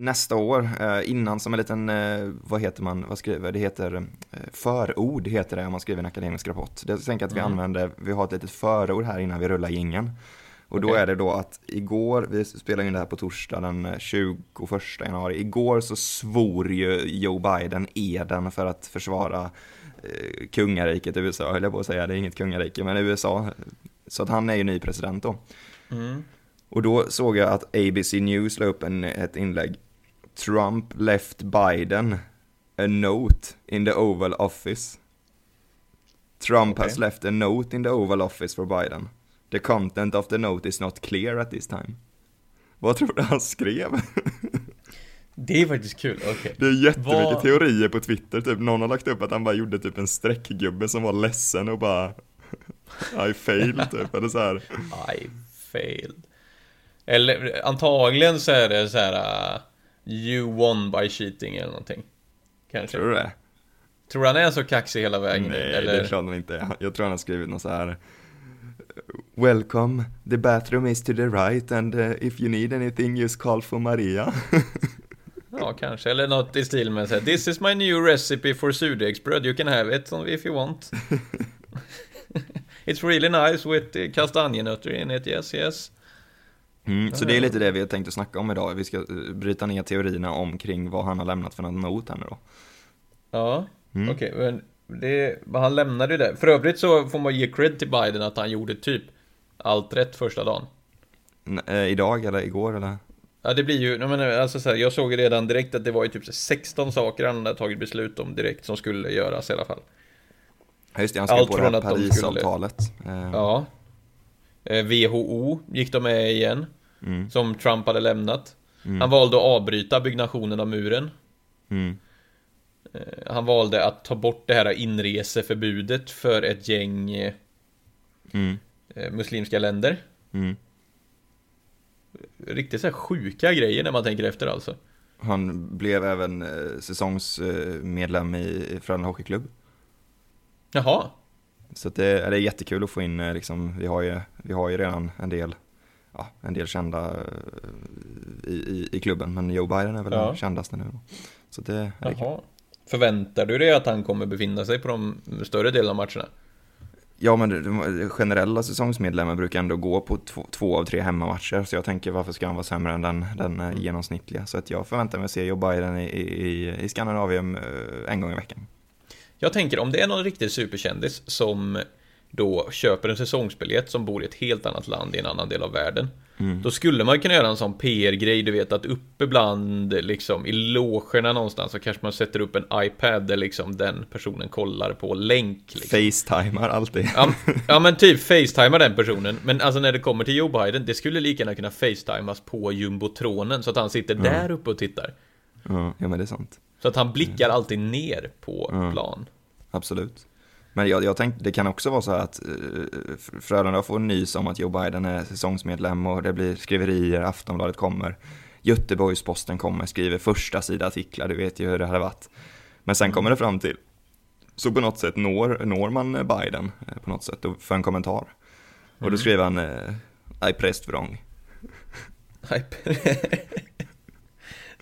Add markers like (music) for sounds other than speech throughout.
Nästa år, eh, innan som en liten, eh, vad heter man, vad skriver, det heter eh, förord heter det om man skriver en akademisk rapport. Det, tänker att vi Mm. använder, vi har ett litet förord här innan vi rullar gingen. Och då är det då att igår, vi spelar in det här på torsdag den eh, 21 januari, igår så svor ju Joe Biden eden för att försvara eh, kungariket USA, höll jag på att säga, det är inget kungarike, men USA. Så att han är ju ny president då. Mm. Och då såg jag att ABC News la upp en, ett inlägg. Trump left Biden a note in the Oval Office. Trump Okej. has left a note in the Oval Office for Biden. The content of the note is not clear at this time. Vad tror du han skrev? Det är faktiskt kul, okej. Det är jättemycket Vad- teorier på Twitter, typ någon har lagt upp att han bara gjorde typ en streckgubbe som var ledsen och bara I failed typ, eller så här. (laughs) I failed. Eller antagligen så är det så här. You won by cheating eller någonting. Kanske. Tror du det? Tror han är så kaxig hela vägen? Nej, eller? det är klart han inte är. Jag tror han har skrivit något så här. Welcome, the bathroom is to the right and uh, if you need anything just call for Maria. (laughs) Ja, kanske. Eller något i stil med så här. This is my new recipe for surdegsbröd. You can have it if you want. (laughs) (laughs) It's really nice with uh, kastanjenötter in it. Yes, yes. Mm, så det är lite det vi har tänkt att snacka om idag. Vi ska eh, bryta ner teorierna omkring vad han har lämnat för något not här nu då. Ja, Mm. okej. men det, men han lämnade ju det. För övrigt så får man ge cred till Biden att han gjorde typ allt rätt första dagen. N- eh, idag eller igår eller? Ja, det blir ju, jag menar, alltså så här, jag såg redan direkt att det var ju typ så här 16 saker han hade tagit beslut om direkt som skulle göras i alla fall. Ja, just det, han skrev Allt på det här Parisavtalet. Eh, Ja. Eh, WHO gick de med igen, Mm, som Trump hade lämnat. mm, Han valde att avbryta byggnationen av muren. mm, Eh, Han valde att ta bort det här inreseförbudet för ett gäng eh, mm, eh, muslimska länder. mm. Riktigt så här sjuka grejer när man tänker efter alltså. Han blev även säsongsmedlem i Frölunda Hockeyklubb. Jaha. Så det, är det är jättekul att få in, liksom, vi har ju, vi har ju redan en del, ja, en del kända eh, i, i, i klubben, men Joe Biden är väl Ja. den kändaste nu. då. Så det, är. Jaha. Förväntar du dig att han kommer befinna sig på de större delen av matcherna? Ja, men de generella säsongsmedlemmar brukar ändå gå på två, två av tre hemmamatcher, så jag tänker varför ska han vara sämre än den, den eh, genomsnittliga? Så att jag förväntar mig att se Joe Biden i, i, i Skandinavien eh, en gång i veckan. Jag tänker om det är någon riktig superkändis som då köper en säsongsbiljett som bor i ett helt annat land i en annan del av världen. Mm. Då skulle man kunna göra en sån PR-grej, du vet att uppe bland, liksom i logerna någonstans så kanske man sätter upp en iPad där liksom den personen kollar på länk. Liksom. Facetimar alltid. Ja, (laughs) ja men typ facetimar den personen Men alltså när det kommer till Joe Biden Det skulle lika gärna kunna facetimas på jumbotronen Så att han sitter där uppe och tittar Ja, ja, men det är sant. Så att han blickar alltid ner på Mm. plan Absolut. Men jag, jag tänkte, det kan också vara så att uh, Frölunda får nys om att Joe Biden är säsongsmedlem och det blir skriverier, Aftonbladet kommer, Göteborgs-Posten kommer, skriver första sida artiklar, du vet ju hur det hade varit. Men sen kommer det fram till, så på något sätt når, når man eh, Biden eh, på något sätt för en kommentar. Och då skriver han, uh, I wrong. (laughs) Hyper (laughs)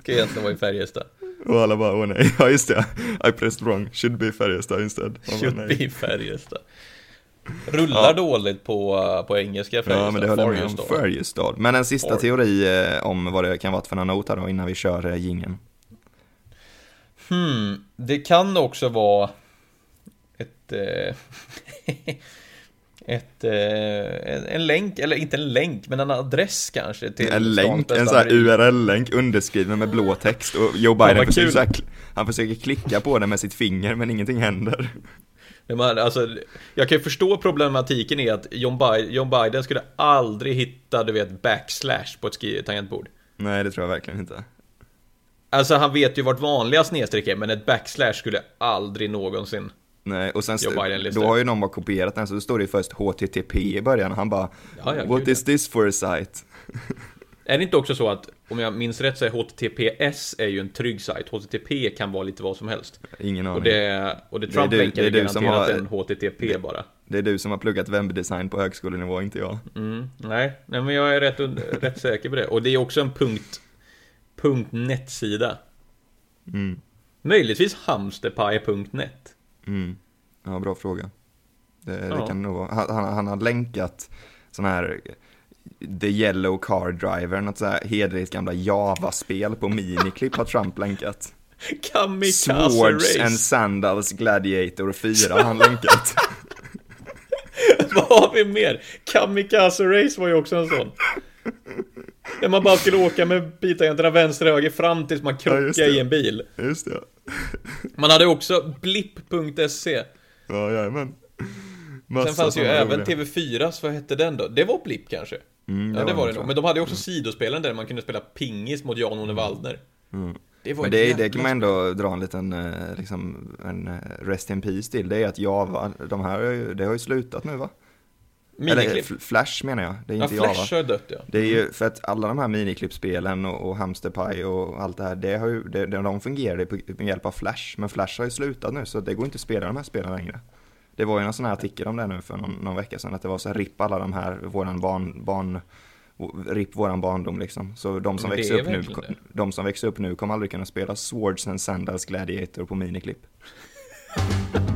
Ska egentligen vara i Färjestad Och alla bara, åh nej, (laughs) ja just det, I pressed wrong, should be Färjestad instead. Bara, Should nej. be Färjestad Rullar Ja. dåligt på, på engelska Färjestad Ja, men det höll jag med om. Färjestad. Men en sista Far- teori eh, om vad det kan vara för not här då, innan vi kör eh, jingeln. Hmm, det kan också vara ett, eh, (laughs) ett, eh, en, en länk, eller inte en länk, men en adress kanske till En länk, en sån här. URL-länk underskriven med blå text och Joe Biden vad försöker, här, han försöker klicka på den med sitt finger men ingenting händer. Man, alltså, jag kan ju förstå problematiken i att John Biden, John Biden skulle aldrig hitta, du vet, backslash på ett tangentbord. Nej, det tror jag verkligen inte. Alltså han vet ju vart vanliga snedstreck är, men ett backslash skulle aldrig någonsin... Nej, och sen då har ju någon bara kopierat den så då står det ju först HTTP i början och han bara Ja, ja, What gud, is this for a site? (laughs) Är det inte också så att, om jag minns rätt så är HTTPS är ju en trygg sajt, HTTP kan vara lite vad som helst. Ingen aning. Och det, och det Det är Trump du- det är du som har- en HTTP bara. Det är du som har pluggat webbdesign på högskolenivå, inte jag. Mm, nej, nej, men jag är rätt, (laughs) rätt säker på det. Och det är också en punkt, punkt net-sida. Mm. Möjligtvis hamsterpaj.net. Mm. Ja, bra fråga. Det, det Ja. kan nog vara. Han, han, har länkat sån här The Yellow Car Driver, något så här hederligt gamla Java-spel på miniklipp har Trump (laughs) länkat. Kamikaze Swords and. Sandals Gladiator 4 har han länkat. (laughs) Vad har vi mer? Kamikaze Race var ju också en sån. Där man bara skulle åka med biltangenterna vänster och höger fram tills man Ja, krockade det. i en bil. Just det. Man hade också blipp.se. Ja, jajamän. Sen fanns ju även roliga. TV4, vad hette den då? Det var Blipp kanske? Mm, ja, det var det tror nog. jag. Men de hade ju också sidospelen där man kunde spela pingis mot Jan-Olle Waldner. Det var Men det, det kan man ändå dra en liten, eh, liksom, en eh, rest in peace till. Det är att Java, de här, det har ju slutat nu va? Eller Miniklipp. F- Flash menar jag, det är Ja, inte Java. Flash har dött ja. Det är ju för att alla de här miniklippspelen och, och Hamsterpaj och allt det här, det har ju, det, de- de fungerade med hjälp av Flash. Men Flash har ju slutat nu så det går inte att spela de här spelen längre. Det var ju en sån här artikel om det nu för någon, någon vecka sedan, att det var så här, RIP alla de här, våran barn, barn RIP våran barndom liksom. Så de som växer upp nu, det. de som växer upp nu kommer aldrig kunna spela Swords and Sandals Gladiator på miniklipp. (laughs)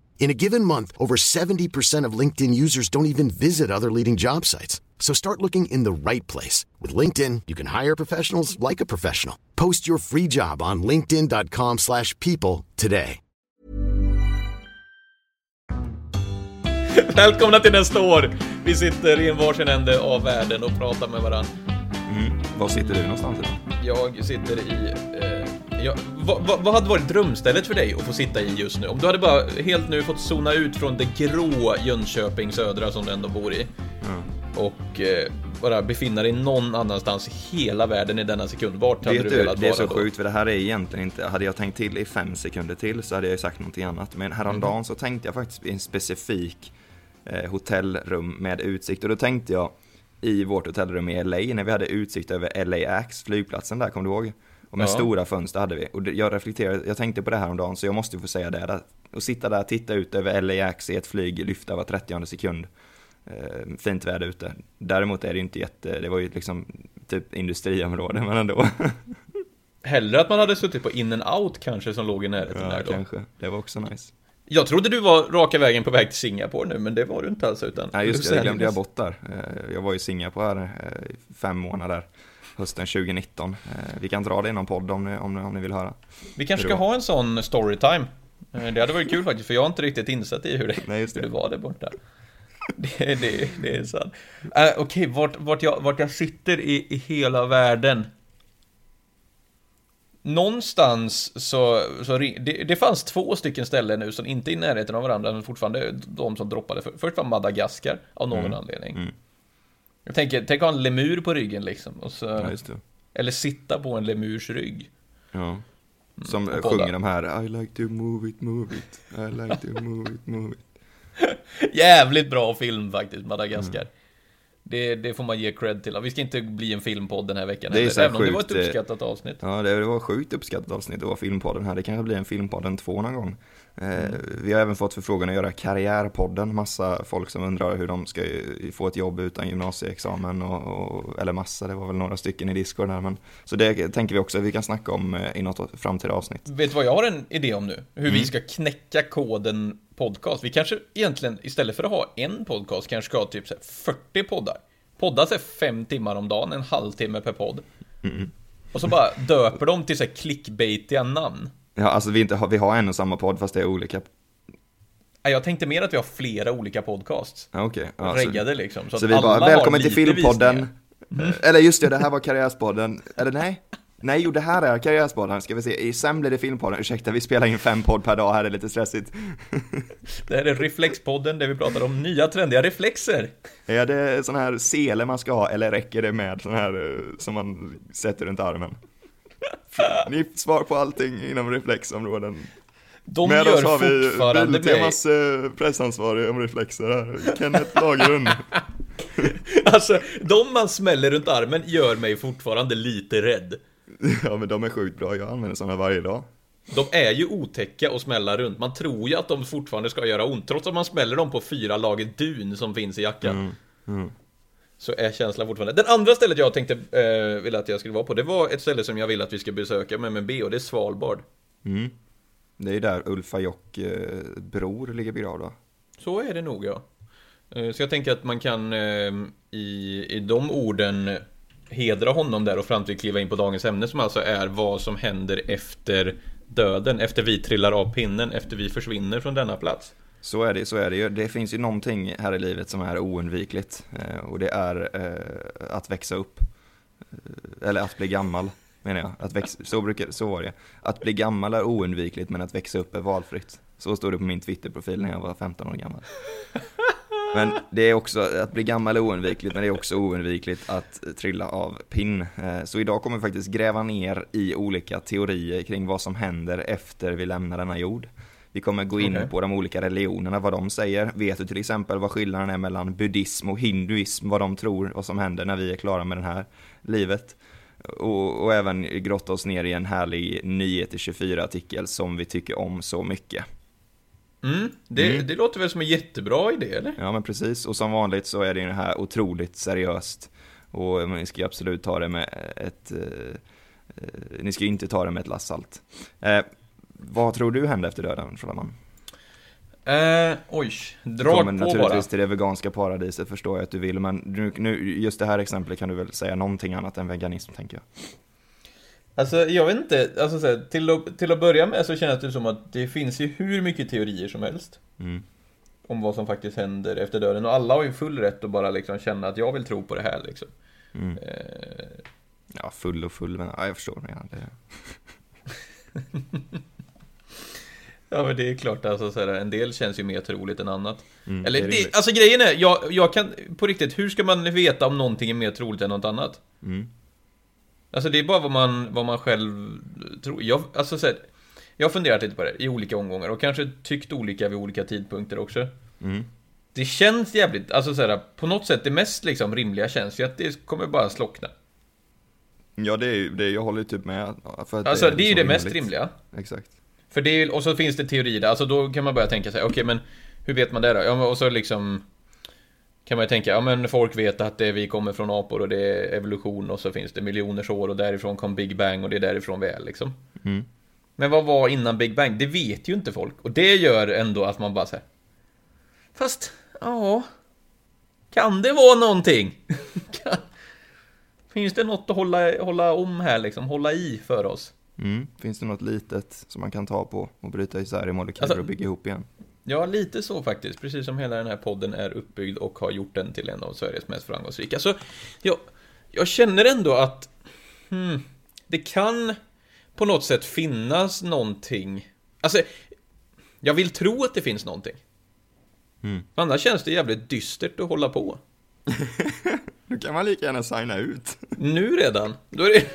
In a given month, over 70% of LinkedIn users don't even visit other leading job sites. So start looking in the right place. With LinkedIn, you can hire professionals like a professional. Post your free job on linkedin.com/people slash people today. Välkomna till nästa år! Vi sitter i en varsin ände av världen och pratar med varandra. Var sitter du någonstans idag? Jag sitter i... Eh, ja, vad, vad, vad hade varit drömstället för dig att få sitta i just nu? Om du hade bara helt nu fått zona ut från det grå Jönköping södra som du ändå bor i. Och eh, bara befinna dig någon annanstans i hela världen i denna sekund. Vart hade Vet du velat det är vara så då? sjukt för det här är egentligen inte, hade jag tänkt till i fem sekunder till så hade jag ju sagt någonting annat. Men häromdagen Mhm. så tänkte jag faktiskt i en specifik eh, hotellrum med utsikt och då tänkte jag i vårt hotellrum i LA när vi hade utsikt över LAX, flygplatsen där, kommer du ihåg? Och med Ja. stora fönster hade vi. Och jag reflekterade, jag tänkte på det här om dagen så jag måste få säga det. Och sitta där, titta ut över LAX i ett flyg, lyfta var 30 sekund. Eh, fint väder ute. Däremot är det ju inte jätte, det var ju liksom typ industriområde men ändå. (laughs) Hellre att man hade suttit på in and out kanske som låg i närheten ja, där då. kanske. Det var också nice. Jag trodde du var raka vägen på väg till Singapore nu, men det var du inte alls utan... Nej just det, det glömde jag bort där. Eh, Jag var i Singapore här eh, fem månader, hösten 2019. Eh, Vi kan dra det i någon podd om ni, om ni, om ni vill höra. Vi kanske ska ha en sån storytime. Eh, Det hade varit kul faktiskt, för jag är inte riktigt insatt i hur det, Nej, det. hur det var där borta. Det, det, det är sant. Uh, Okej, vart, vart, jag, vart jag sitter i, i hela världen. Någonstans så, så det, det fanns två stycken ställen nu som inte är i närheten av varandra, men fortfarande de som droppade. För- Först var Madagaskar, av någon Mm. anledning. Jag tänker, tänk att ha en lemur på ryggen liksom. Och så, Ja, eller sitta på en lemurs rygg. Ja. Som och eh, podda. sjunger de här I like to move it, move it, I like to move it, move it. (laughs) Jävligt bra film faktiskt, Madagaskar. Mm. Det, det får man ge cred till. Vi ska inte bli en filmpodd den här veckan Det är så även om det var ett sjukt, eh, uppskattat avsnitt. Ja, det var sjukt uppskattat avsnitt, det var filmpodden här. Det kanske blir en filmpodden två någon gång. Eh, Mm. Vi har även fått förfrågan att göra karriärpodden. Massa folk som undrar hur de ska få ett jobb utan gymnasieexamen. Och, och, eller massa, det var väl några stycken i Discord där. Men, så det tänker vi också att vi kan snacka om eh, i något framtida avsnitt. Vet du vad jag har en idé om nu? Hur Mm. vi ska knäcka koden podcast. Vi kanske egentligen, istället för att ha en podcast, kanske ska ha typ så här 40 poddar. Podda sig fem timmar om dagen, en halvtimme per podd. Mm. Och så bara döper de till så här clickbaitiga namn. Ja, alltså vi, inte har, vi har en och samma podd fast det är olika. Jag tänkte mer att vi har flera olika podcasts. Ja, Okej. Ja, så- reggade liksom. Så, Så vi bara, välkommen till filmpodden. Eh, Eller just det, det här var karriärspodden. Eller nej? Nej, jo det här är karriärspodden. Ska vi se, I sen blir det filmpodden. Ursäkta, vi spelar in fem podd per dag här, det är lite stressigt. (laughs) Det här är Reflexpodden där vi pratar om nya trendiga reflexer. Är det sån här sele man ska ha, eller räcker det med sån här eh, som man sätter runt armen? (laughs) Ni svar på allting inom reflexområden. De med gör oss har vi fortfarande. Biltemas eh, pressansvarig om reflexer här, Kenneth Lagerlund. (laughs) Alltså, de man smäller runt armen gör mig fortfarande lite rädd. (laughs) Ja men de är sjukt bra, jag använder såna varje dag. De är ju otäcka och smälla runt. Man tror ju att de fortfarande ska göra ont, trots att man smäller dem på fyra lager dun som finns i jackan. Så är känslan fortfarande. Den andra stället jag tänkte eh, ville att jag skulle vara på, det var ett ställe som jag vill att vi ska besöka med MNB och det är Svalbard. Det är där Ulf Ajok eh, bror ligger begravd va? Så är det nog ja. Eh, Så jag tänker att man kan eh, i, i de orden hedra honom där och fram till kliva in på dagens ämne som alltså är vad som händer efter döden, efter vi trillar av pinnen, efter vi försvinner från denna plats. Så är det, så är det ju. Det finns ju någonting här i livet som är oundvikligt eh, och det är eh, att växa upp. Eh, eller att bli gammal, menar jag. Att växa, så, brukar, så var det. Att bli gammal är oundvikligt men att växa upp är valfritt. Så stod det på min Twitterprofil när jag var 15 år gammal. Men det är också, att bli gammal är oundvikligt, men det är också oundvikligt att trilla av pinn. Eh, Så idag kommer vi faktiskt gräva ner i olika teorier kring vad som händer efter vi lämnar denna jord. Vi kommer gå in Okej. på de olika religionerna, vad de säger. Vet du till exempel vad skillnaden är mellan buddhism och hinduism, vad de tror, vad som händer när vi är klara med det här livet. Och, och även grotta oss ner i en härlig Nyheter 24-artikel som vi tycker om så mycket. Mm, det, det låter väl som en jättebra idé, eller? Ja men precis, och som vanligt så är det ju det här otroligt seriöst. Och ni ska ju absolut ta det med ett... Eh, eh, ni ska ju inte ta det med ett lass salt. Eh, vad tror du händer efter döden, Trollhättan? Eh, oj, dra på naturligtvis bara. till det veganska paradiset förstår jag att du vill, men nu, nu, just det här exemplet kan du väl säga någonting annat än veganism tänker jag. Alltså, jag vet inte, alltså, så här, till, att, till att börja med så känns det som att det finns ju hur mycket teorier som helst. Mm. Om vad som faktiskt händer efter döden. Och alla har ju full rätt att bara liksom känna att jag vill tro på det här liksom. Mm. Eh, Ja, full och full, men ja, jag förstår. Ja, det, (laughs) Ja men det är klart, alltså, så här, en del känns ju mer troligt än annat. Mm, Eller det det, alltså grejen är, jag, jag kan, på riktigt, hur ska man veta om någonting är mer troligt än något annat? mm. Alltså det är bara vad man, vad man själv tror. Jag, alltså, så här, jag har funderat lite på det i olika omgångar och kanske tyckt olika vid olika tidpunkter också. Mm. Det känns jävligt, alltså så här, på något sätt det mest liksom rimliga känns ju att det kommer bara slockna. Ja, det är ju, det är, jag håller typ med. För att Alltså, det är ju så det mest rimligt. rimliga. Exakt. För det är, och så finns det teorier där, alltså då kan man börja tänka sig, okej men hur vet man det då? Ja, och så liksom kan man ju tänka, ja men folk vet att det, vi kommer från apor och det är evolution och så finns det miljoners år och därifrån kom Big Bang och det är därifrån vi är liksom. Mm. Men vad var innan Big Bang? Det vet ju inte folk. Och det gör ändå att man bara säger Fast, ja. Kan det vara någonting? (laughs) Kan... Finns det något att hålla, hålla om här liksom? Hålla i för oss? Mm. Finns det något litet som man kan ta på och bryta isär i molekyler Alltså- och bygga ihop igen? Ja, lite så faktiskt. Precis som hela den här podden är uppbyggd och har gjort den till en av Sveriges mest framgångsrika. Så jag, jag känner ändå att hmm, det kan på något sätt finnas någonting. Alltså, jag vill tro att det finns någonting. Mm. Annars känns det jävligt dystert att hålla på. (laughs) Då kan man lika gärna signa ut. Nu redan? Då är det...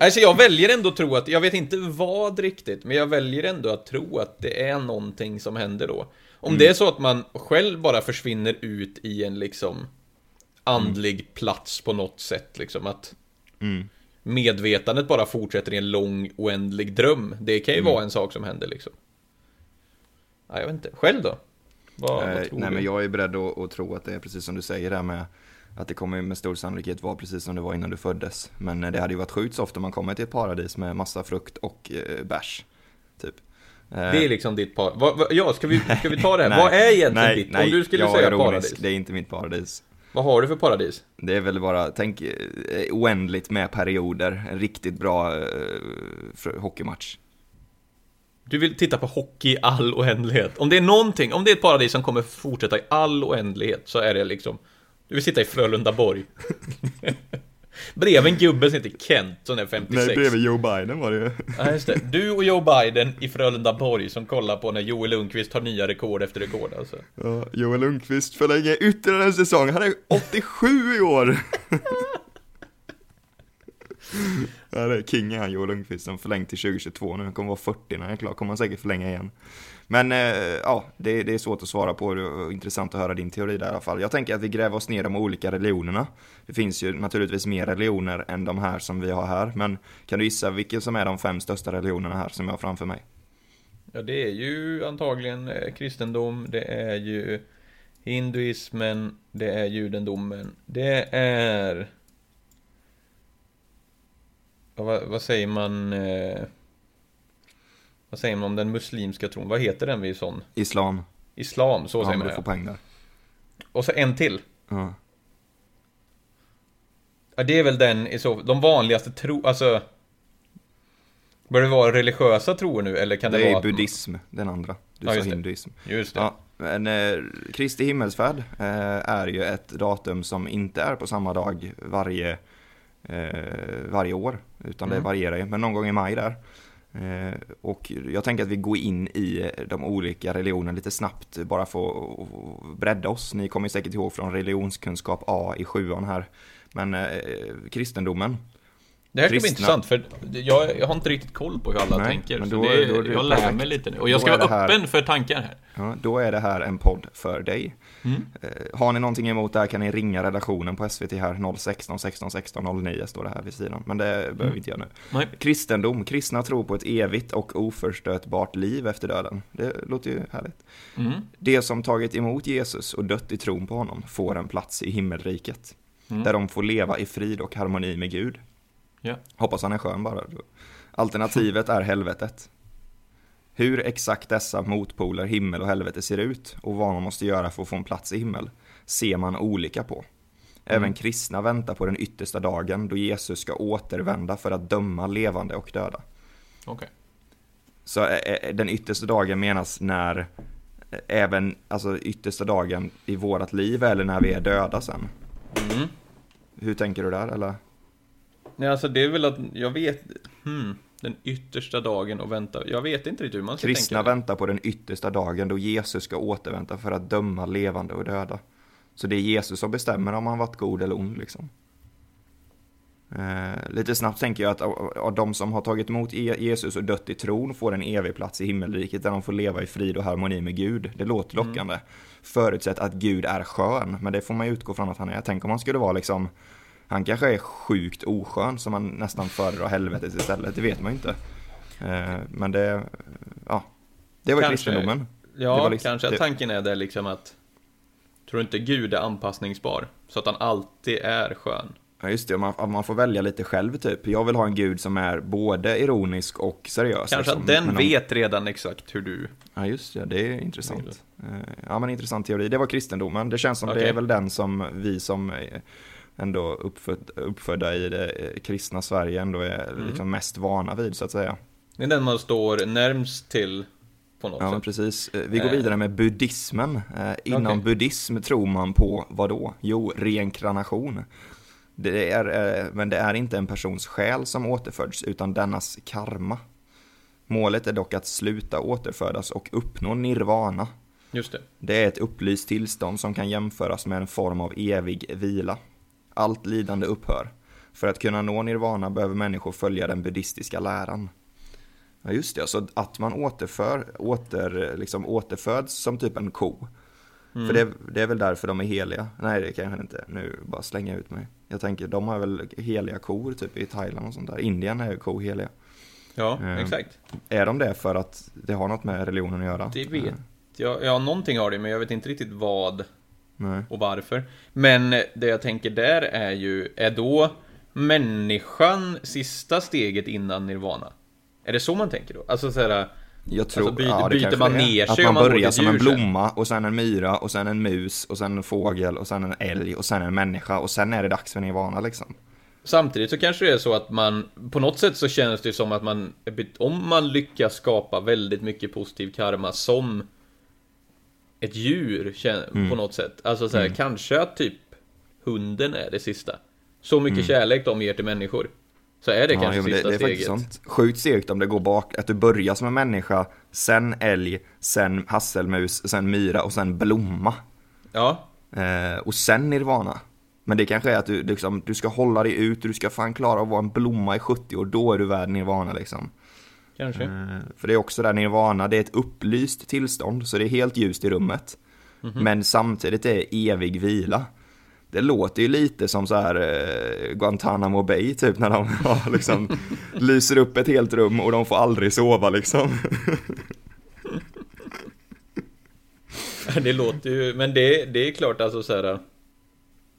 Alltså jag väljer ändå att tro att, jag vet inte vad riktigt, men jag väljer ändå att tro att det är någonting som händer då. Om det är så att man själv bara försvinner ut i en liksom andlig plats på något sätt, liksom att Mm. medvetandet bara fortsätter i en lång oändlig dröm. Det kan ju vara en sak som händer liksom. Ja, jag vet inte. Själv då? Vad, vad Eh, tror nej, du? men jag är beredd att, att tro att det är precis som du säger där med att det kommer med stor sannolikhet vara precis som det var innan du föddes. Men eh, det hade ju varit sjukt soft om man kommer till ett paradis med massa frukt och eh, bärs. Typ. Eh, Det är liksom ditt par... Vad, vad, ja, ska vi, ska vi ta det här? (laughs) nej, vad är egentligen nej, ditt? Nej, Om du skulle jag säga ironisk. paradis. Det är inte mitt paradis. Vad har du för paradis? Det är väl bara, tänk oändligt med perioder. En riktigt bra eh, hockeymatch. Du vill titta på hockey i all oändlighet. Om det är någonting, om det är ett paradis som kommer fortsätta i all oändlighet så är det liksom Du vill sitta i Frölundaborg. (laughs) Bredvid en gubbe som heter Kent som är 56. Joe Biden var det ju. Ja, just det. Du och Joe Biden i Frölundaborg som kollar på när Joel Lundqvist tar nya rekord efter rekord alltså. Ja, Joel Lundqvist förlänger ytterligare en säsong. Han är 87 i år. (laughs) ja, det är king är han, Joel Lundqvist, som förlängt till 2022 nu. Han kommer vara 40 när han är klar, kommer han säkert förlänga igen. Men eh, ja, det, det är svårt att svara på. och intressant att höra din teori där i alla fall. Jag tänker att vi gräver oss ner i de olika religionerna. Det finns ju naturligtvis mer religioner än de här som vi har här. Men kan du gissa vilka som är de fem största religionerna här som jag har framför mig? Ja, det är ju antagligen eh, kristendom, det är ju hinduismen, det är judendomen, det är... Ja, vad, vad säger man? Eh... Vad säger man om den muslimska tron? Vad heter den vid sån? Islam. Islam, så Ja, säger man du får ja. poäng där. Och så en till. Ja. Ja, det är väl den i så De vanligaste tro... Alltså... Bör det vara religiösa troer nu, eller kan det, Det vara... är att- buddhism, den andra. Du Ja, sa det. hinduism. Just det. Ja, men eh, Kristi himmelsfärd eh, är ju ett datum som inte är på samma dag varje, varje år, utan det Mm. varierar ju, men någon gång i maj där. Eh, och jag tänker att vi går in i de olika religionerna lite snabbt, bara för att bredda oss. Ni kommer säkert ihåg från religionskunskap A i sjuan här. Men eh, kristendomen, Det här ska bli intressant, för jag, jag har inte riktigt koll på hur alla Nej, tänker. då- det, då är det jag lär mig lite nu. Och jag Då ska vara här- öppen för tankar här. Ja, då är det här en podd för dig. Mm. Eh, Har ni någonting emot det här kan ni ringa redaktionen på SVT här 016 16 16 09 står det här vid sidan. Men det behöver vi inte göra nu. Nej. Kristendom, kristna tror på ett evigt och oförstötbart liv efter döden. Det låter ju härligt. Mm. Det som tagit emot Jesus och dött i tron på honom får en plats i himmelriket. Där de får leva i frid och harmoni med Gud. Ja. Hoppas han är skön bara. Alternativet är helvetet. Hur exakt dessa motpoler, himmel och helvete, ser ut och vad man måste göra för att få en plats i himmel ser man olika på. Även kristna väntar på den yttersta dagen då Jesus ska återvända för att döma levande och döda. Okej. Så den yttersta dagen menas när även, alltså yttersta dagen i vårat liv eller när vi är döda sen. Mm. Hur tänker du där eller? Nej, alltså det är väl att, jag vet... Hmm, den yttersta dagen och vänta. Jag vet inte riktigt hur man ska Kristna tänka. väntar på den yttersta dagen då Jesus ska återvända för att döma levande och döda. Så det är Jesus som bestämmer om han varit god eller ond liksom. Eh, lite snabbt tänker jag att av, de som har tagit emot E- Jesus och dött i tron får en evig plats i himmelriket där de får leva i frid och harmoni med Gud. Det låter Mm. lockande. Förutsatt att Gud är skön, men det får man ju utgå från att han är. Tänk om han skulle vara liksom Han kanske är sjukt oskön som man nästan föredrar helvetet istället, det vet man ju inte. Eh, men det, ja, det var Kanske. kristendomen. Ja, Det liksom- kanske att det- tanken är det liksom att Tror du inte Gud är anpassningsbar? Så att han alltid är skön? Ja just det, man, man får välja lite själv typ. Jag vill ha en gud som är både ironisk och seriös. Kanske liksom. att den om- vet redan exakt hur du... Ja just det, det är intressant. Eh, Ja men intressant teori, det var kristendomen. Det känns som det Okej. är väl den som vi som är ändå uppföd, uppfödda i det eh, kristna Sverige ändå är Mm. liksom mest vana vid så att säga. Det är den man står närmst till på något Ja sätt. precis. Eh, Vi går Eh. vidare med buddhismen. Inom Okej. buddhism tror man på vad då? Jo, reinkarnation. Det är, men det är inte en persons själ som återföds utan dennas karma. Målet är dock att sluta återfödas och uppnå nirvana. Just det. Det är ett upplyst tillstånd som kan jämföras med en form av evig vila. Allt lidande upphör. För att kunna nå nirvana behöver människor följa den buddhistiska läran. Ja just det, så att man återför, åter, liksom återföds som typ en ko. För det, det är väl därför de är heliga? Nej det kanske inte, nu bara slänga ut mig. Jag tänker, de har väl heliga kor typ i Thailand och sånt där. Indien är ju ko heliga. Ja, Eh. exakt. Är de det för att det har något med religionen att göra? Det vet Eh, jag. Ja, någonting har det, men jag vet inte riktigt vad Nej. och varför. Men det jag tänker där är ju, är då människan sista steget innan nirvana? Är det så man tänker då? Alltså såhär, Jag tror, Alltså, byter- ja, byter man ner Att sig man om man går börjar som en blomma och sen en myra och sen en mus och sen en fågel och sen en älg och sen en människa och sen är det dags för nirvana liksom. Samtidigt så kanske det är så att man, på något sätt så känns det som att man, om man lyckas skapa väldigt mycket positiv karma som ett djur kän- Mm. på något sätt. Alltså så här, kanske att typ hunden är det sista. Så mycket Mm. kärlek de ger till människor. Så är det kanske jo, men sista det är steget. Sjukt segt om det går bak, att du börjar som en människa, sen älg, sen hasselmus, sen myra och sen blomma. Ja, Eh, och sen nirvana. Men det kanske är att du, liksom, du ska hålla dig ut, du ska fan klara att vara en blomma i 70 år, då är du värd nirvana liksom. Kanske. Eh, För det är också där nirvana, det är ett upplyst tillstånd, så det är helt ljust i rummet. Men samtidigt är evig vila. Det låter ju lite som så här eh, Guantanamo Bay typ när de (laughs) ja, liksom, (laughs) lyser upp ett helt rum och de får aldrig sova liksom. (laughs) Det låter ju, men det, det är klart alltså så här.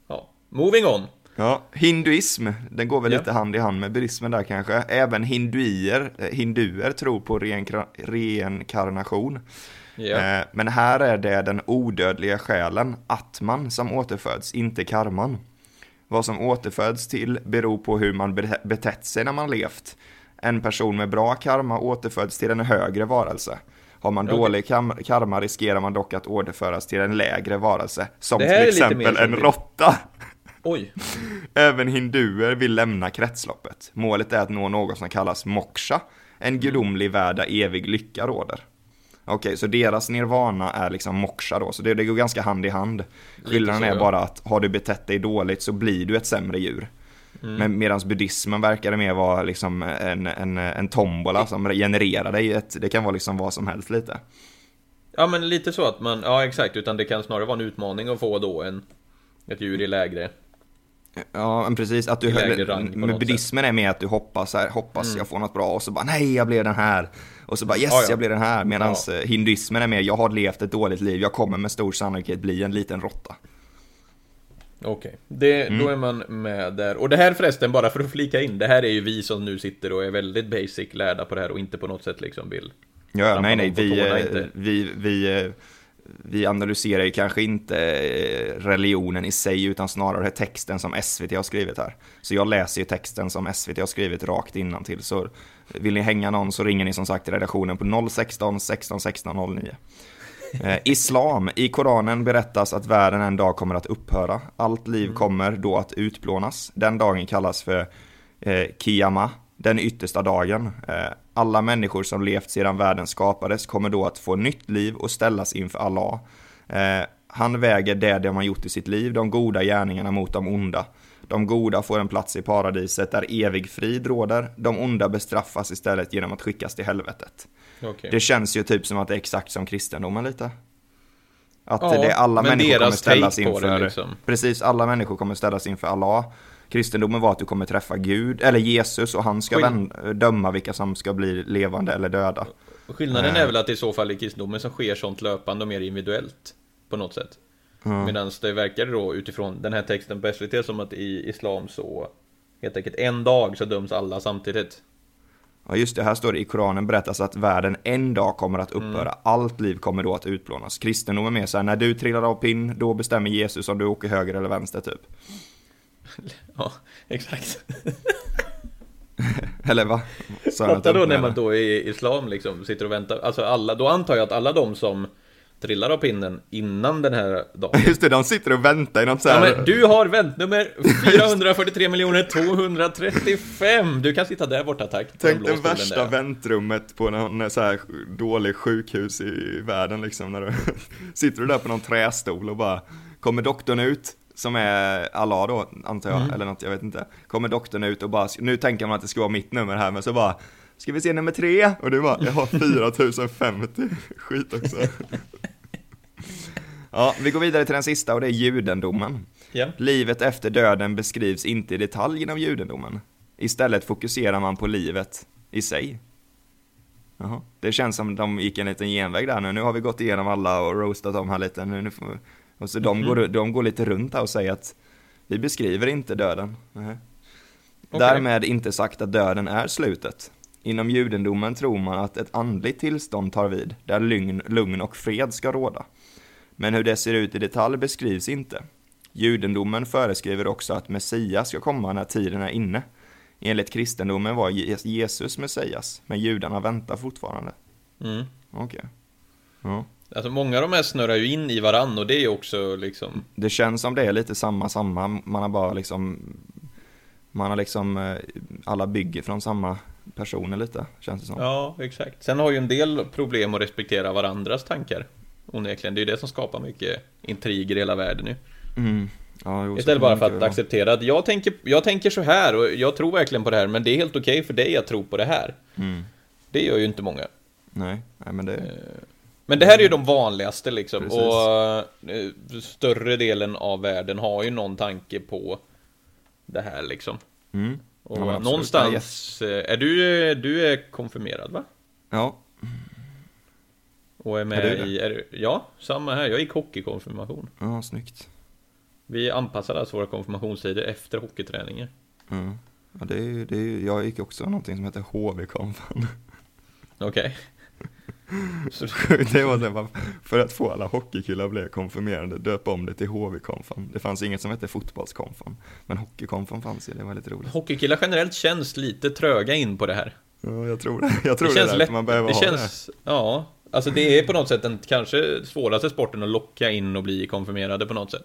Ja, moving on. Ja, hinduism, den går väl Ja. lite hand i hand med buddhismen där kanske. Även hinduer, eh, hinduer tror på reinkarnation. Ja. Eh, Men här är det den odödliga själen, atman, som återföds, inte karman. Vad som återföds till beror på hur man be- betett sig när man levt. En person med bra karma återföds till en högre varelse. Har man Okej. dålig karma riskerar man dock att återföras till en lägre varelse, som till exempel en råtta. Oj. Även hinduer vill lämna kretsloppet. Målet är att nå något som kallas moksha, en gudomlig värld där evig lycka råder. Okej, så deras nirvana är liksom moksha då, så det, det går ganska hand i hand. Skillnaden är ja. bara att har du betett dig dåligt så blir du ett sämre djur. Mm. Men medan buddhismen verkar det mer vara liksom en, en, en tombola som genererar dig ett, det kan vara liksom vad som helst lite. Ja men lite så att man, ja exakt, utan det kan snarare vara en utmaning att få då en Ett djur i lägre Ja, men precis. Att du, med buddhismen är mer att du hoppas här, hoppas jag får något bra och så bara nej, jag blev den här. Och så bara yes, Ja, ja. jag blev den här. Medan Ja. hinduismen är mer, jag har levt ett dåligt liv, jag kommer med stor sannolikhet bli en liten råtta. Okej, det, Mm. då är man med där. Och det här förresten, bara för att flika in, det här är ju vi som nu sitter och är väldigt basic lärda på det här och inte på något sätt liksom vill Ja, nej, nej, vi, eh, inte. vi, vi, eh, vi analyserar ju kanske inte eh, religionen i sig, utan snarare texten som SVT har skrivit här. Så jag läser ju texten som SVT har skrivit rakt innan till. så vill ni hänga någon så ringer ni som sagt till redaktionen på 016 16 16 09. Eh, (laughs) Islam. I Koranen berättas att världen en dag kommer att upphöra. Allt liv kommer då att utplånas. Den dagen kallas för eh, Kiyama, den yttersta dagen. Eh, alla människor som levt sedan världen skapades kommer då att få nytt liv och ställas inför Allah. Eh, han väger det de har gjort i sitt liv, de goda gärningarna mot de onda. De goda får en plats i paradiset där evig frid råder. De onda bestraffas istället genom att skickas till helvetet. Okej. Det känns ju typ som att det är exakt som kristendomen lite. Att Ja, det är alla människor kommer ställas inför, liksom. precis alla människor kommer ställas inför Allah. Kristendomen var att du kommer träffa Gud, eller Jesus, och han ska Skill- döma vilka som ska bli levande eller döda. Skillnaden Eh. är väl att i så fall i kristendomen så sker sånt löpande och mer individuellt på något sätt. Medan det verkar då utifrån den här texten på SVT som att i islam så helt enkelt en dag så döms alla samtidigt. Ja just det, här står det i Koranen berättas att världen en dag kommer att upphöra. Mm. Allt liv kommer då att utplånas. Kristendomen är mer så här, när du trillar av pinn, då bestämmer Jesus om du åker höger eller vänster typ. Ja, exakt. (laughs) Eller va? Fatta då när man då i islam liksom sitter och väntar. Alltså alla, då antar jag att alla de som trillar av pinnen innan den här dagen. (laughs) Just det, de sitter och väntar i något så Ja, här... men du har väntnummer (laughs) 443 235 Du kan sitta där borta tack. Tänk det värsta där. väntrummet på någon så här dålig sjukhus i världen liksom. När du sitter du där på någon trästol och bara, kommer doktorn ut, som är Allah då, antar jag, eller något, jag vet inte. Kommer doktorn ut och bara, nu tänker man att det ska vara mitt nummer här, men så bara, ska vi se nummer tre? Och du bara, jag har 4050, (laughs) skit också. (laughs) Ja, vi går vidare till den sista och det är judendomen. Ja. Livet efter döden beskrivs inte i detalj inom judendomen. Istället fokuserar man på livet i sig. Jaha. Det känns som de gick en liten genväg där nu. Nu har vi gått igenom alla och roastat dem här lite. Nu, nu får... Och så de, går, de går lite runt här och säger att vi beskriver inte döden. Nej. Därmed inte sagt att döden är slutet. Inom judendomen tror man att ett andligt tillstånd tar vid, där lugn, lugn och fred ska råda. Men hur det ser ut i detalj beskrivs inte. Judendomen föreskriver också att Messias ska komma när tiden är inne. Enligt kristendomen var Je- Jesus Messias, men judarna väntar fortfarande. Mm. Okej. Ja. Alltså många av de här snurrar ju in i varann och det är ju också liksom Det känns som det är lite samma, samma. Man har bara liksom, man har liksom, eh, alla bygger från samma personer lite, känns det som. Ja, exakt. Sen har ju en del problem att respektera varandras tankar. Onekligen, det är ju det som skapar mycket intriger i hela världen nu. Mm. Ja, jo, Istället bara för att acceptera att jag tänker, jag tänker så här och jag tror verkligen på det här men det är helt okej för dig att tro på det här. Mm. Det gör ju inte många. Nej, nej men det, Men det här är ju de vanligaste liksom Precis. och eh, större delen av världen har ju någon tanke på det här liksom. mm. Och Ja, någonstans, eh, är du, du är konfirmerad va? Ja, Och är med Är du i, är, du- ja, samma här, jag gick hockeykonfirmation. ja, snyggt. Vi anpassade alltså våra konfirmationstider efter hockeyträningar. Mm. Ja, det är, det är, jag gick också någonting som heter HV-konfan. Okej. Det var det, var för att få alla hockeykillar att bli konfirmerade, döpa om det till HV-konfan. Det fanns inget som hette fotbollskonfan, men hockeykonfan fanns ju, det var lite roligt. Hockeykillar generellt känns lite tröga in på det här. Ja, jag tror det. Jag tror det, känns lätt, man behöver det ha känns, ja. Alltså det är på något sätt den kanske svåraste sporten att locka in och bli konfirmerade på något sätt.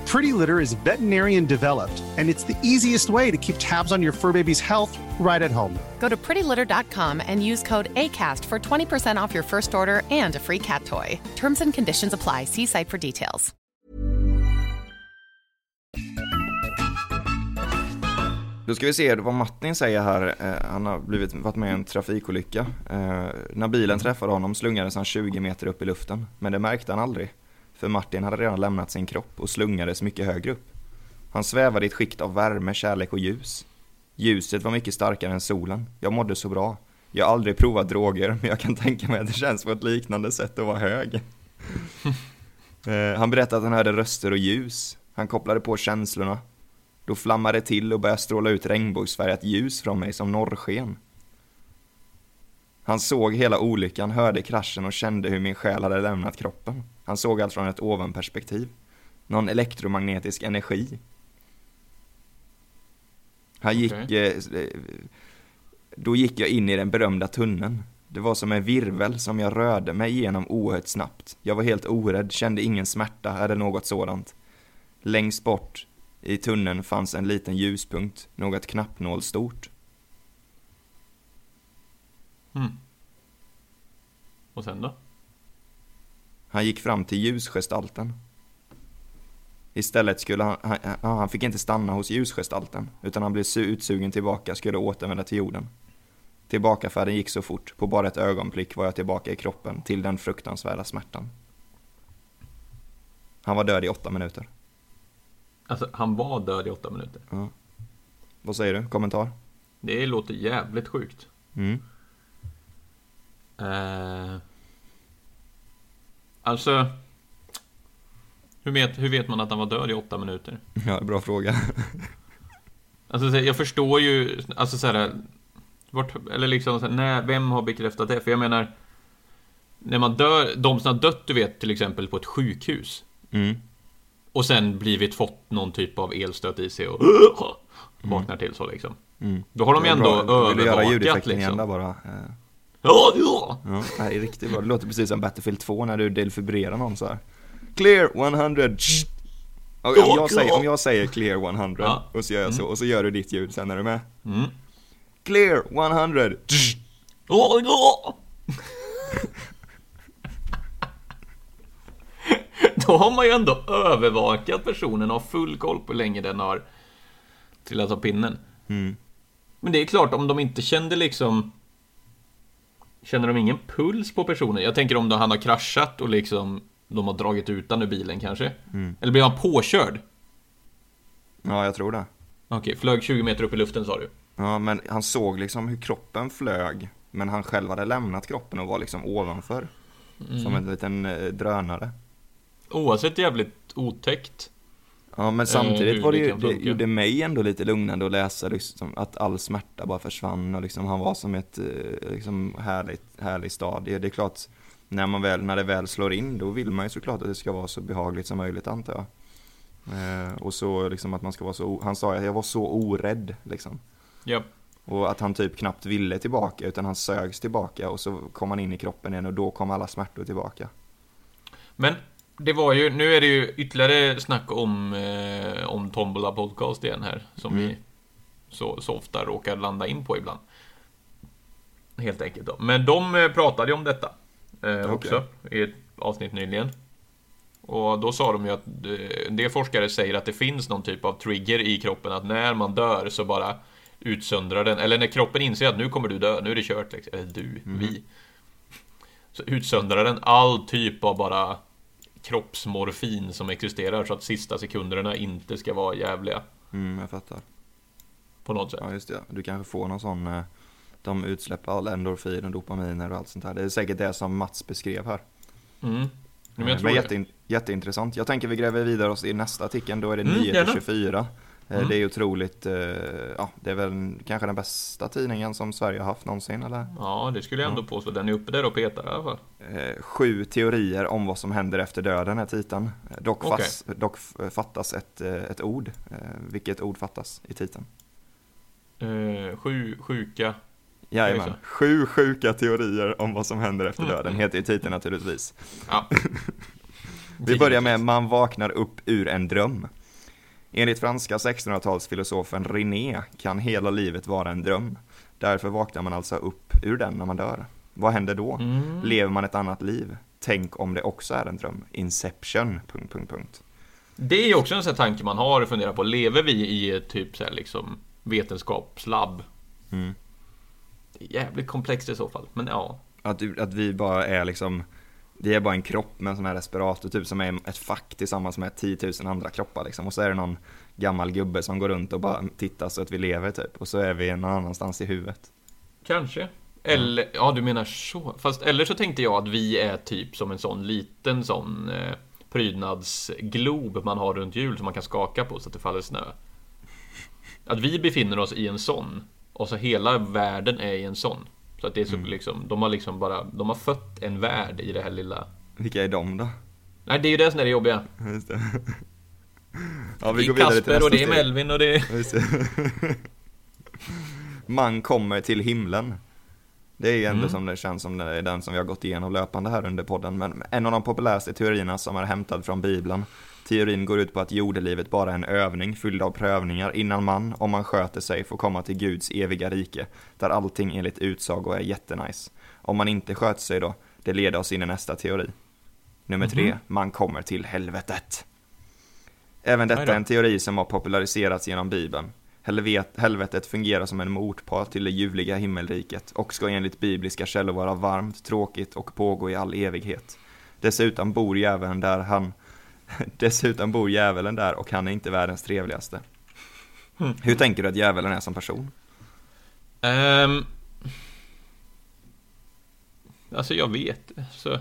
Pretty Litter is veterinarian developed, and it's the easiest way to keep tabs on your fur baby's health right at home. Go to prettylitter.com and use code ACAST for 20% off your first order and a free cat toy. Terms and conditions apply. See site for details. Då ska vi se vad Martin säger här. Eh, Han har blivit, varit med i en trafikolycka. Eh, När bilen träffade honom slungades han 20 meter upp i luften. Men det märkte han aldrig. För Martin hade redan lämnat sin kropp och slungades mycket högre upp. Han svävade i ett skikt av värme, kärlek och ljus. Ljuset var mycket starkare än solen. Jag mådde så bra. Jag har aldrig provat droger, (laughs) men jag kan tänka mig att det känns på ett liknande sätt att vara hög. (laughs) Eh, Han berättade att han hörde röster och ljus. Han kopplade på känslorna. Då flammade det till och började stråla ut regnbågsfärgat ljus från mig som norrsken. Han såg hela olyckan, hörde kraschen och kände hur min själ hade lämnat kroppen. Han såg allt från ett ovanperspektiv. Någon elektromagnetisk energi. Han gick... Okej. Eh, då gick jag in i den berömda tunneln. Det var som en virvel som jag rörde mig igenom oerhört snabbt. Jag var helt orädd, kände ingen smärta eller något sådant. Längst bort i tunneln fanns en liten ljuspunkt, något knappnålstort. Mm. Och sen då? Han gick fram till ljusgestalten. Istället skulle han, han, han fick inte stanna hos ljusgestalten, utan han blev su- utsugen tillbaka, skulle återvända till jorden. Tillbakafärden gick så fort, på bara ett ögonblick var jag tillbaka i kroppen, till den fruktansvärda smärtan. Han var död i åtta minuter. Alltså, han var död i åtta minuter. Ja. Vad säger du? Kommentar? Det låter jävligt sjukt. Mm. Eh, alltså... Hur vet, hur vet man att han var död i åtta minuter? Ja, bra fråga. Alltså jag förstår ju, alltså så här, vart, eller liksom, så här, när, vem har bekräftat det? För jag menar, när man dör, de som har dött, du vet, till exempel på ett sjukhus. Mm. Och sen blivit fått någon typ av elstöt i sig och vaknar till så liksom. Mm. Då har de ju ändå övervakat liksom. bara? Ja, ja! Ja, det här är riktigt bra. Det låter precis som Battlefield 2 när du delfibrerar någon så här. Clear 100! Shh. Och Om jag, säger, om jag säger clear 100 Ja. och så gör jag så, och så gör du ditt ljud sen är du med? Mm. Clear 100! Shh. Ja, ja! (laughs) Då har man ju ändå övervakat personen och har full koll på hur länge den har trillat av pinnen. Mm. Men det är klart, om de inte kände liksom... Känner de ingen puls på personen? Jag tänker om då han har kraschat och liksom de har dragit ut han ur bilen kanske? Mm. Eller blev han påkörd? Ja, jag tror det. Okej, flög 20 meter upp i luften sa du? Ja, men han såg liksom hur kroppen flög, men han själv hade lämnat kroppen och var liksom ovanför. Som en liten eh, drönare. Oavsett jävligt otäckt. Ja, men hur samtidigt var det ju, det gjorde mig ändå lite lugnande att läsa liksom, att all smärta bara försvann och liksom han var som ett eh, liksom härligt, härligt stadie. Det är klart, när, man väl, när det väl slår in, då vill man ju såklart att det ska vara så behagligt som möjligt antar jag. Eh, och så liksom att man ska vara så, han sa att jag var så orädd liksom. Ja. Och att han typ knappt ville tillbaka utan han sögs tillbaka och så kom han in i kroppen igen och då kom alla smärtor tillbaka. Men det var ju, nu är det ju ytterligare snack om, eh, om Tombola Podcast igen här. Som Mm. vi så, så ofta råkar landa in på ibland. Helt enkelt då. Men de eh, pratade ju om detta. Eh, också. I ett avsnitt nyligen. Och då sa de ju att eh, en del forskare säger att det finns någon typ av trigger i kroppen. Att när man dör så bara utsöndrar den. Eller när kroppen inser att nu kommer du dö, nu är det kört. Liksom. Eller du, vi. Så utsöndrar den all typ av bara kroppsmorfin som existerar så att sista sekunderna inte ska vara jävliga Mm, jag fattar. på något sätt. Ja, just det. Du kanske får någon sån, eh, de utsläpper all endorfin och dopaminer och allt sånt här. Det är säkert det som Mats beskrev här. Mm. Men jag Men tror det. jättein, jätteintressant. Jag tänker vi gräver vidare oss i nästa artikeln, då är det Mm, 9 gärna. till 24. Eh, Mm. Det är otroligt, eh, ja det är väl kanske den bästa tidningen som Sverige har haft någonsin eller? Ja, det skulle jag ändå påstå. Den är uppe där och petar i alla fall. Eh, Sju teorier om vad som händer efter döden är titeln. Dock, Okej. fast, dock fattas ett, ett ord. Vilket ord fattas i titeln? Eh, sju sjuka. Jajamän, sju sjuka teorier om vad som händer efter Mm. döden heter ju titeln naturligtvis. Ja. (laughs) Vi börjar med Man vaknar upp ur en dröm. Enligt franska 1600-talsfilosofen René kan hela livet vara en dröm. Därför vaknar man alltså upp ur den när man dör. Vad händer då? Mm. Lever man ett annat liv? Tänk om det också är en dröm. Inception... Punkt, punkt, punkt. Det är ju också en sån här tanke man har och funderar på. Lever vi i ett typ så liksom vetenskapslabb? Mm. Det är jävligt komplext i så fall. Men ja. Att, att vi bara är liksom, vi är bara en kropp med en sån här respirator typ som är ett fack tillsammans med 10 000 andra kroppar liksom. Och så är det någon gammal gubbe som går runt och bara tittar så att vi lever typ. Och så är vi någon annanstans i huvudet. Kanske. Eller, ja du menar så. Fast eller så tänkte jag att vi är typ som en sån liten sån eh, prydnadsglob man har runt jul som man kan skaka på så att det faller snö. Att vi befinner oss i en sån. Och så hela världen är i en sån. Så att det är så liksom, de har liksom bara, de har fött en värld i det här lilla... Vilka är de då? Nej, det är ju det som är det jobbiga. Just det. (laughs) Ja, Det är Kasper och det är Melvin och det är... Det. (laughs) Man kommer till himlen. Det är ju ändå Mm. som det känns som det är den som vi har gått igenom löpande här under podden. Men en av de populäraste teorierna som är hämtad från Bibeln. Teorin går ut på att jordelivet bara är en övning fylld av prövningar innan man, om man sköter sig, får komma till Guds eviga rike. Där allting enligt utsago är jättenice. Om man inte sköter sig då, det leder oss in i nästa teori. Nummer tre, man kommer till helvetet. Även detta är en teori som har populariserats genom Bibeln. Helvet, helvetet fungerar som en motpart till det ljuvliga himmelriket och ska enligt bibliska källor vara varmt, tråkigt och pågå i all evighet. Dessutom bor djävulen där han (laughs) Dessutom bor djävulen där och han är inte världens trevligaste. Hur tänker du att djävulen är som person? Ehm, alltså jag vet, så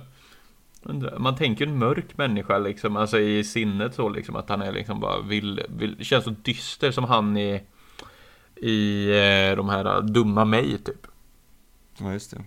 undrar- man tänker en mörk människa liksom, alltså i sinnet så liksom att han är liksom bara vill, vill känns så dyster som han i i eh, de här dumma mig typ. Ja, just det.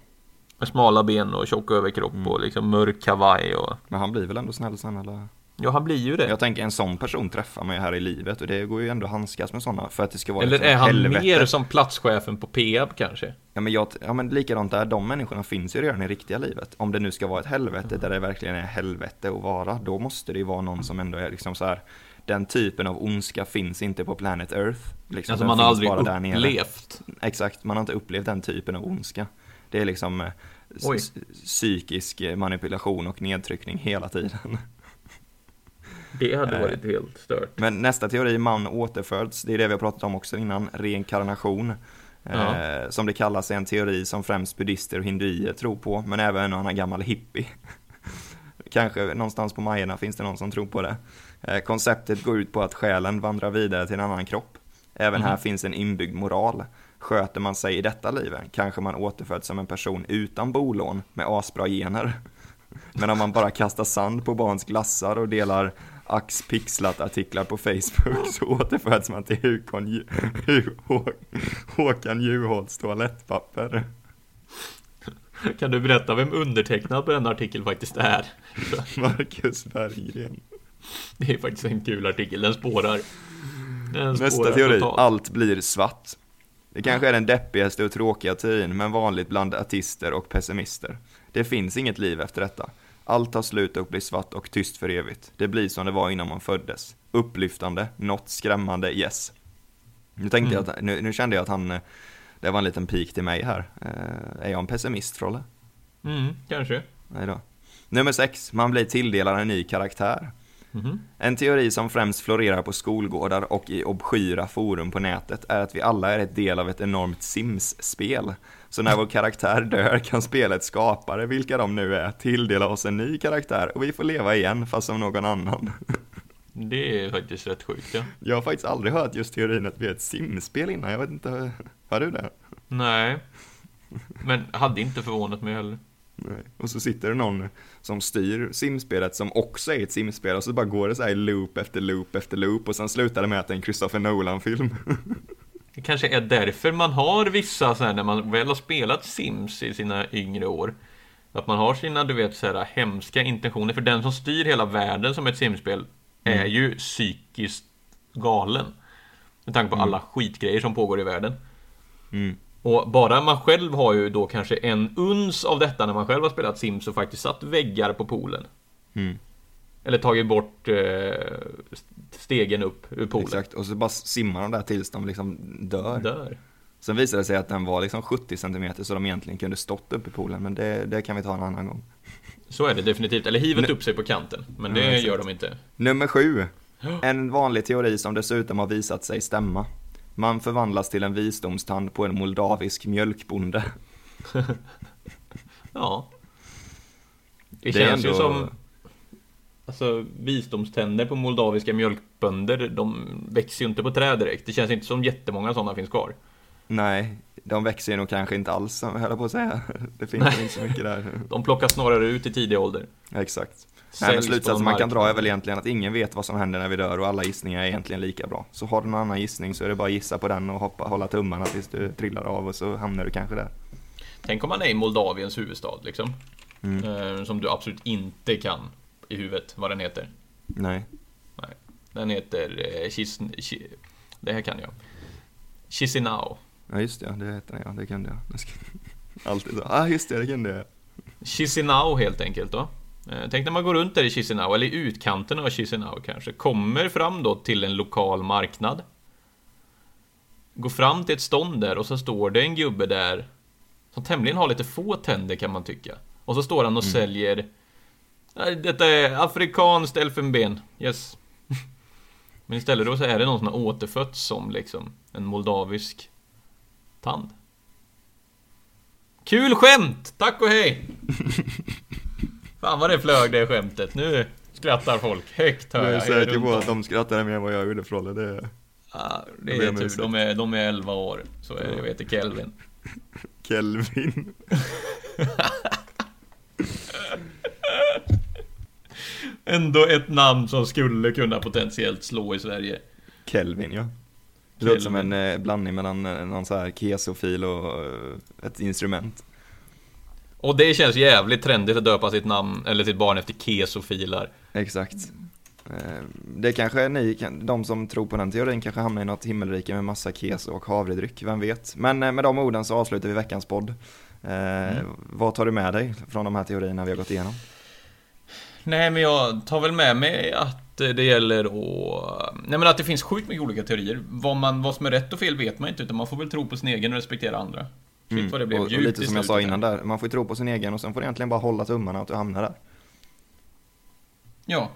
Med smala ben och tjock överkropp och liksom mörk kavaj och Men han blir väl ändå snäll sen eller? Ja, han blir ju det. Jag tänker en sån person träffar man ju här i livet och det går ju ändå att handskas med sådana för att det ska vara Eller liksom är han helvete. mer som platschefen på Peab kanske? Ja men, jag, ja men likadant där, de människorna finns ju redan i riktiga livet. Om det nu ska vara ett helvete där det verkligen är helvete att vara, då måste det ju vara någon som ändå är liksom så här. Den typen av ondska finns inte på planet Earth. Liksom, Alltså man har aldrig upplevt. Exakt, man har inte upplevt den typen av ondska. Det är liksom eh, Oj. psykisk manipulation och nedtryckning hela tiden. Det hade Eh. varit helt stört. Men nästa teori, man återföds, det är det vi har pratat om också innan, reinkarnation. Ja. Eh, som det kallas är en teori som främst buddister och hinduier tror på, men även en annan gammal hippie. (laughs) Kanske någonstans på Majerna finns det någon som tror på det. Eh, konceptet går ut på att själen vandrar vidare till en annan kropp. Även här finns en inbyggd moral. Sköter man sig i detta livet kanske man återföds som en person utan bolån med asbra gener. (laughs) Men om man bara kastar sand på barns glassar och delar ax pixlat artiklar på Facebook så återföds man till Hukon, Hå- Håkan Juholts toalettpapper. Kan du berätta vem undertecknad på den artikeln faktiskt är? Marcus Berggren. Det är faktiskt en kul artikel, den spårar. Den Nästa spårar teori, totalt. allt blir svart. Det kanske är den deppigaste och tråkiga teorin, men vanligt bland artister och pessimister. Det finns inget liv efter detta. Allt tar slut och blir svart och tyst för evigt. Det blir som det var innan man föddes. Upplyftande, något skrämmande, yes. Nu tänkte jag att, nu, nu kände jag att han, eh, det var en liten pik till mig här. Eh, är jag en pessimist, Frolle? Mm, kanske. Nej då. Nummer sex, man blir tilldelad en ny karaktär. Mhm. En teori som främst florerar på skolgårdar och i obskyra forum på nätet är att vi alla är ett del av ett enormt Sims-spel. Så när vår karaktär dör kan spelets skapare, vilka de nu är, tilldela oss en ny karaktär och vi får leva igen fast som någon annan. (laughs) Det är faktiskt rätt sjukt ja. Jag har faktiskt aldrig hört just teorin att vi är ett Sims-spel innan, jag vet inte, har du det? Nej. Men hade inte förvånat mig heller. Och så sitter det någon som styr simspelet som också är ett simspel och så bara går det så här i loop efter loop efter loop och sen slutar det med att det är en Christopher Nolan-film. Det kanske är därför man har vissa så här när man väl har spelat Sims i sina yngre år. Att man har sina, du vet, så här hemska intentioner. För den som styr hela världen som ett simspel är ju psykiskt galen. Med tanke på alla skitgrejer som pågår i världen. Mm. Och bara man själv har ju då kanske en uns av detta när man själv har spelat Sims och faktiskt satt väggar på poolen. Mm. Eller tagit bort eh, stegen upp ur poolen. Exakt, och så bara simmar de där tills de liksom dör. Dör. Sen visade det sig att den var liksom 70 cm så de egentligen kunde stått uppe i poolen, men det, det kan vi ta en annan gång. Så är det definitivt. Eller hivet Nu- upp sig på kanten. Men det Ja, gör de inte. Nummer sju. (gasps) En vanlig teori som dessutom har visat sig stämma. Man förvandlas till en visdomstand på en moldavisk mjölkbonde. (laughs) Ja. Det, Det är känns ju ändå- som... Alltså visdomständer på moldaviska mjölkbönder, de växer ju inte på träd direkt. Det känns inte som jättemånga sådana finns kvar. Nej, de växer ju nog kanske inte alls, höll jag på att säga. (laughs) Det finns Nej. inte så mycket där. (laughs) De plockas snarare ut i tidig ålder. Exakt. Nej, Säljs men på slutsatsen man kan dra är väl egentligen att ingen vet vad som händer när vi dör och alla gissningar är egentligen lika bra. Så har du någon annan gissning så är det bara att gissa på den och hoppa, hålla tummarna tills du trillar av och så hamnar du kanske där. Tänk om man är i Moldaviens huvudstad liksom. Mm. Eh, som du absolut inte kan i huvudet vad den heter. Nej. Nej. Den heter eh, Chis, Chi, Det här kan jag. Chisinau. Ja just det, det heter den ja, det kunde jag. (laughs) Alltid så, ah just det, det kunde jag. Chisinau helt enkelt då. Eh, Tänk när man går runt där i Chisinau, eller i utkanten av Chisinau kanske, kommer fram då till en lokal marknad. Går fram till ett stånd där och så står det en gubbe där som tämligen har lite få tänder kan man tycka. Och så står han och säljer "Nej, Detta är afrikanskt elfenben, yes. (laughs) Men istället då så är det någon som har återfötts som liksom en moldavisk tand. Kul skämt! Tack och hej! (laughs) Fan vad det flög det skämtet. Nu skrattar folk högt hör Jag är jag. säker runt på att de skrattade mer än vad jag gjorde Frolle, det Ja, det är tur. De är, de är 11 år. Så är det. Jag heter Kelvin. (laughs) Kelvin. (laughs) Ändå ett namn som skulle kunna potentiellt slå i Sverige. Kelvin ja. Det låter som en eh, blandning mellan eh, någon så här kesofil och eh, ett instrument. Och det känns jävligt trendigt att döpa sitt namn, eller sitt barn efter kesofilar. Exakt. Eh, Det kanske ni, de som tror på den teorin kanske hamnar i något himmelrike med massa keso och havredryck, vem vet. Men eh, med de orden så avslutar vi veckans podd. Eh, Vad tar du med dig från de här teorierna vi har gått igenom? Nej, men jag tar väl med mig att eh, det gäller att... Nej, men att det finns sjukt mycket olika teorier. Vad, man, vad som är rätt och fel vet man inte, utan man får väl tro på sin egen och respektera andra. Shit vad det blev och, och lite som jag sa innan där, man får ju tro på sin egen och sen får du egentligen bara hålla tummarna att du hamnar där. Ja.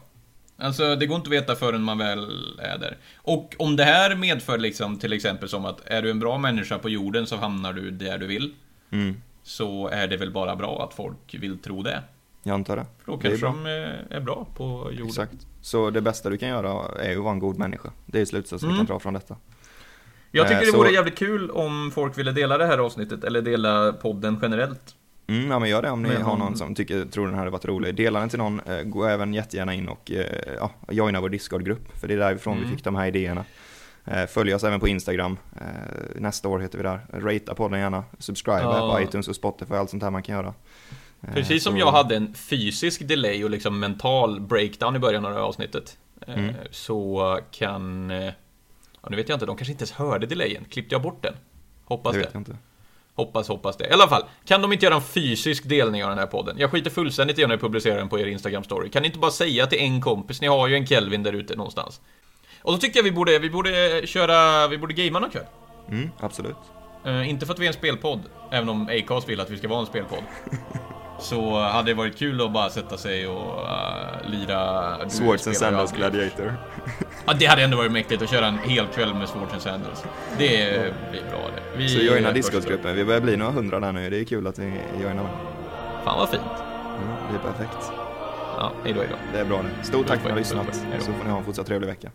Alltså, det går inte att veta förrän man väl är där. Och om det här medför liksom till exempel som att är du en bra människa på jorden så hamnar du där du vill. Mm. Så är det väl bara bra att folk vill tro det. Jag antar det. Då Det är de eh, är bra på jorden. Exakt. Så det bästa du kan göra är ju att vara en god människa. Det är slutsatsen vi Mm. kan dra från detta. Jag tycker Eh, det så- vore jävligt kul om folk ville dela det här avsnittet, eller dela podden generellt. Mm, ja men gör det om ni Men har någon som tycker, tror den här hade varit rolig. Dela den till någon, eh, gå även jättegärna in och eh, ja, joina vår Discord-grupp. För det är därifrån Mm. vi fick de här idéerna. Eh, Följ oss även på Instagram. Nästa år heter vi där. Ratea podden gärna. Subscribe Ja. på iTunes och Spotify, allt sånt här man kan göra. Eh, Precis som så- jag hade en fysisk delay och liksom mental breakdown i början av det här avsnittet. eh, Mm. Så kan... eh, Ja, nu vet jag inte, de kanske inte ens hörde delayen. Klippte jag bort den? Hoppas Det det. vet jag inte. Hoppas, hoppas det. I alla fall, kan de inte göra en fysisk delning av den här podden? Jag skiter fullständigt i om ni publicerar den på er Instagram-story. Kan ni inte bara säga till en kompis, ni har ju en Kelvin där ute någonstans. Och då tycker jag vi borde, vi borde köra, vi borde gamea någon kväll. Mm, absolut. Eh, inte för att vi är en spelpodd, även om Acast vill att vi ska vara en spelpodd. (laughs) Så hade det varit kul att bara sätta sig och uh, lira... Swords and Sandals. Gladiator. Ja, det hade ändå varit mäktigt att köra en hel kväll med Swords and Sandals. Det blir bra det. Vi Så joina Discord-gruppen. Vi börjar bli några hundra där nu. Det är kul att ni joinar med. Fan vad fint. Mm, det är perfekt. Ja, hejdå hejdå. Det är bra det. Stort tack för att ni har lyssnat. Så får ni ha en fortsatt trevlig vecka.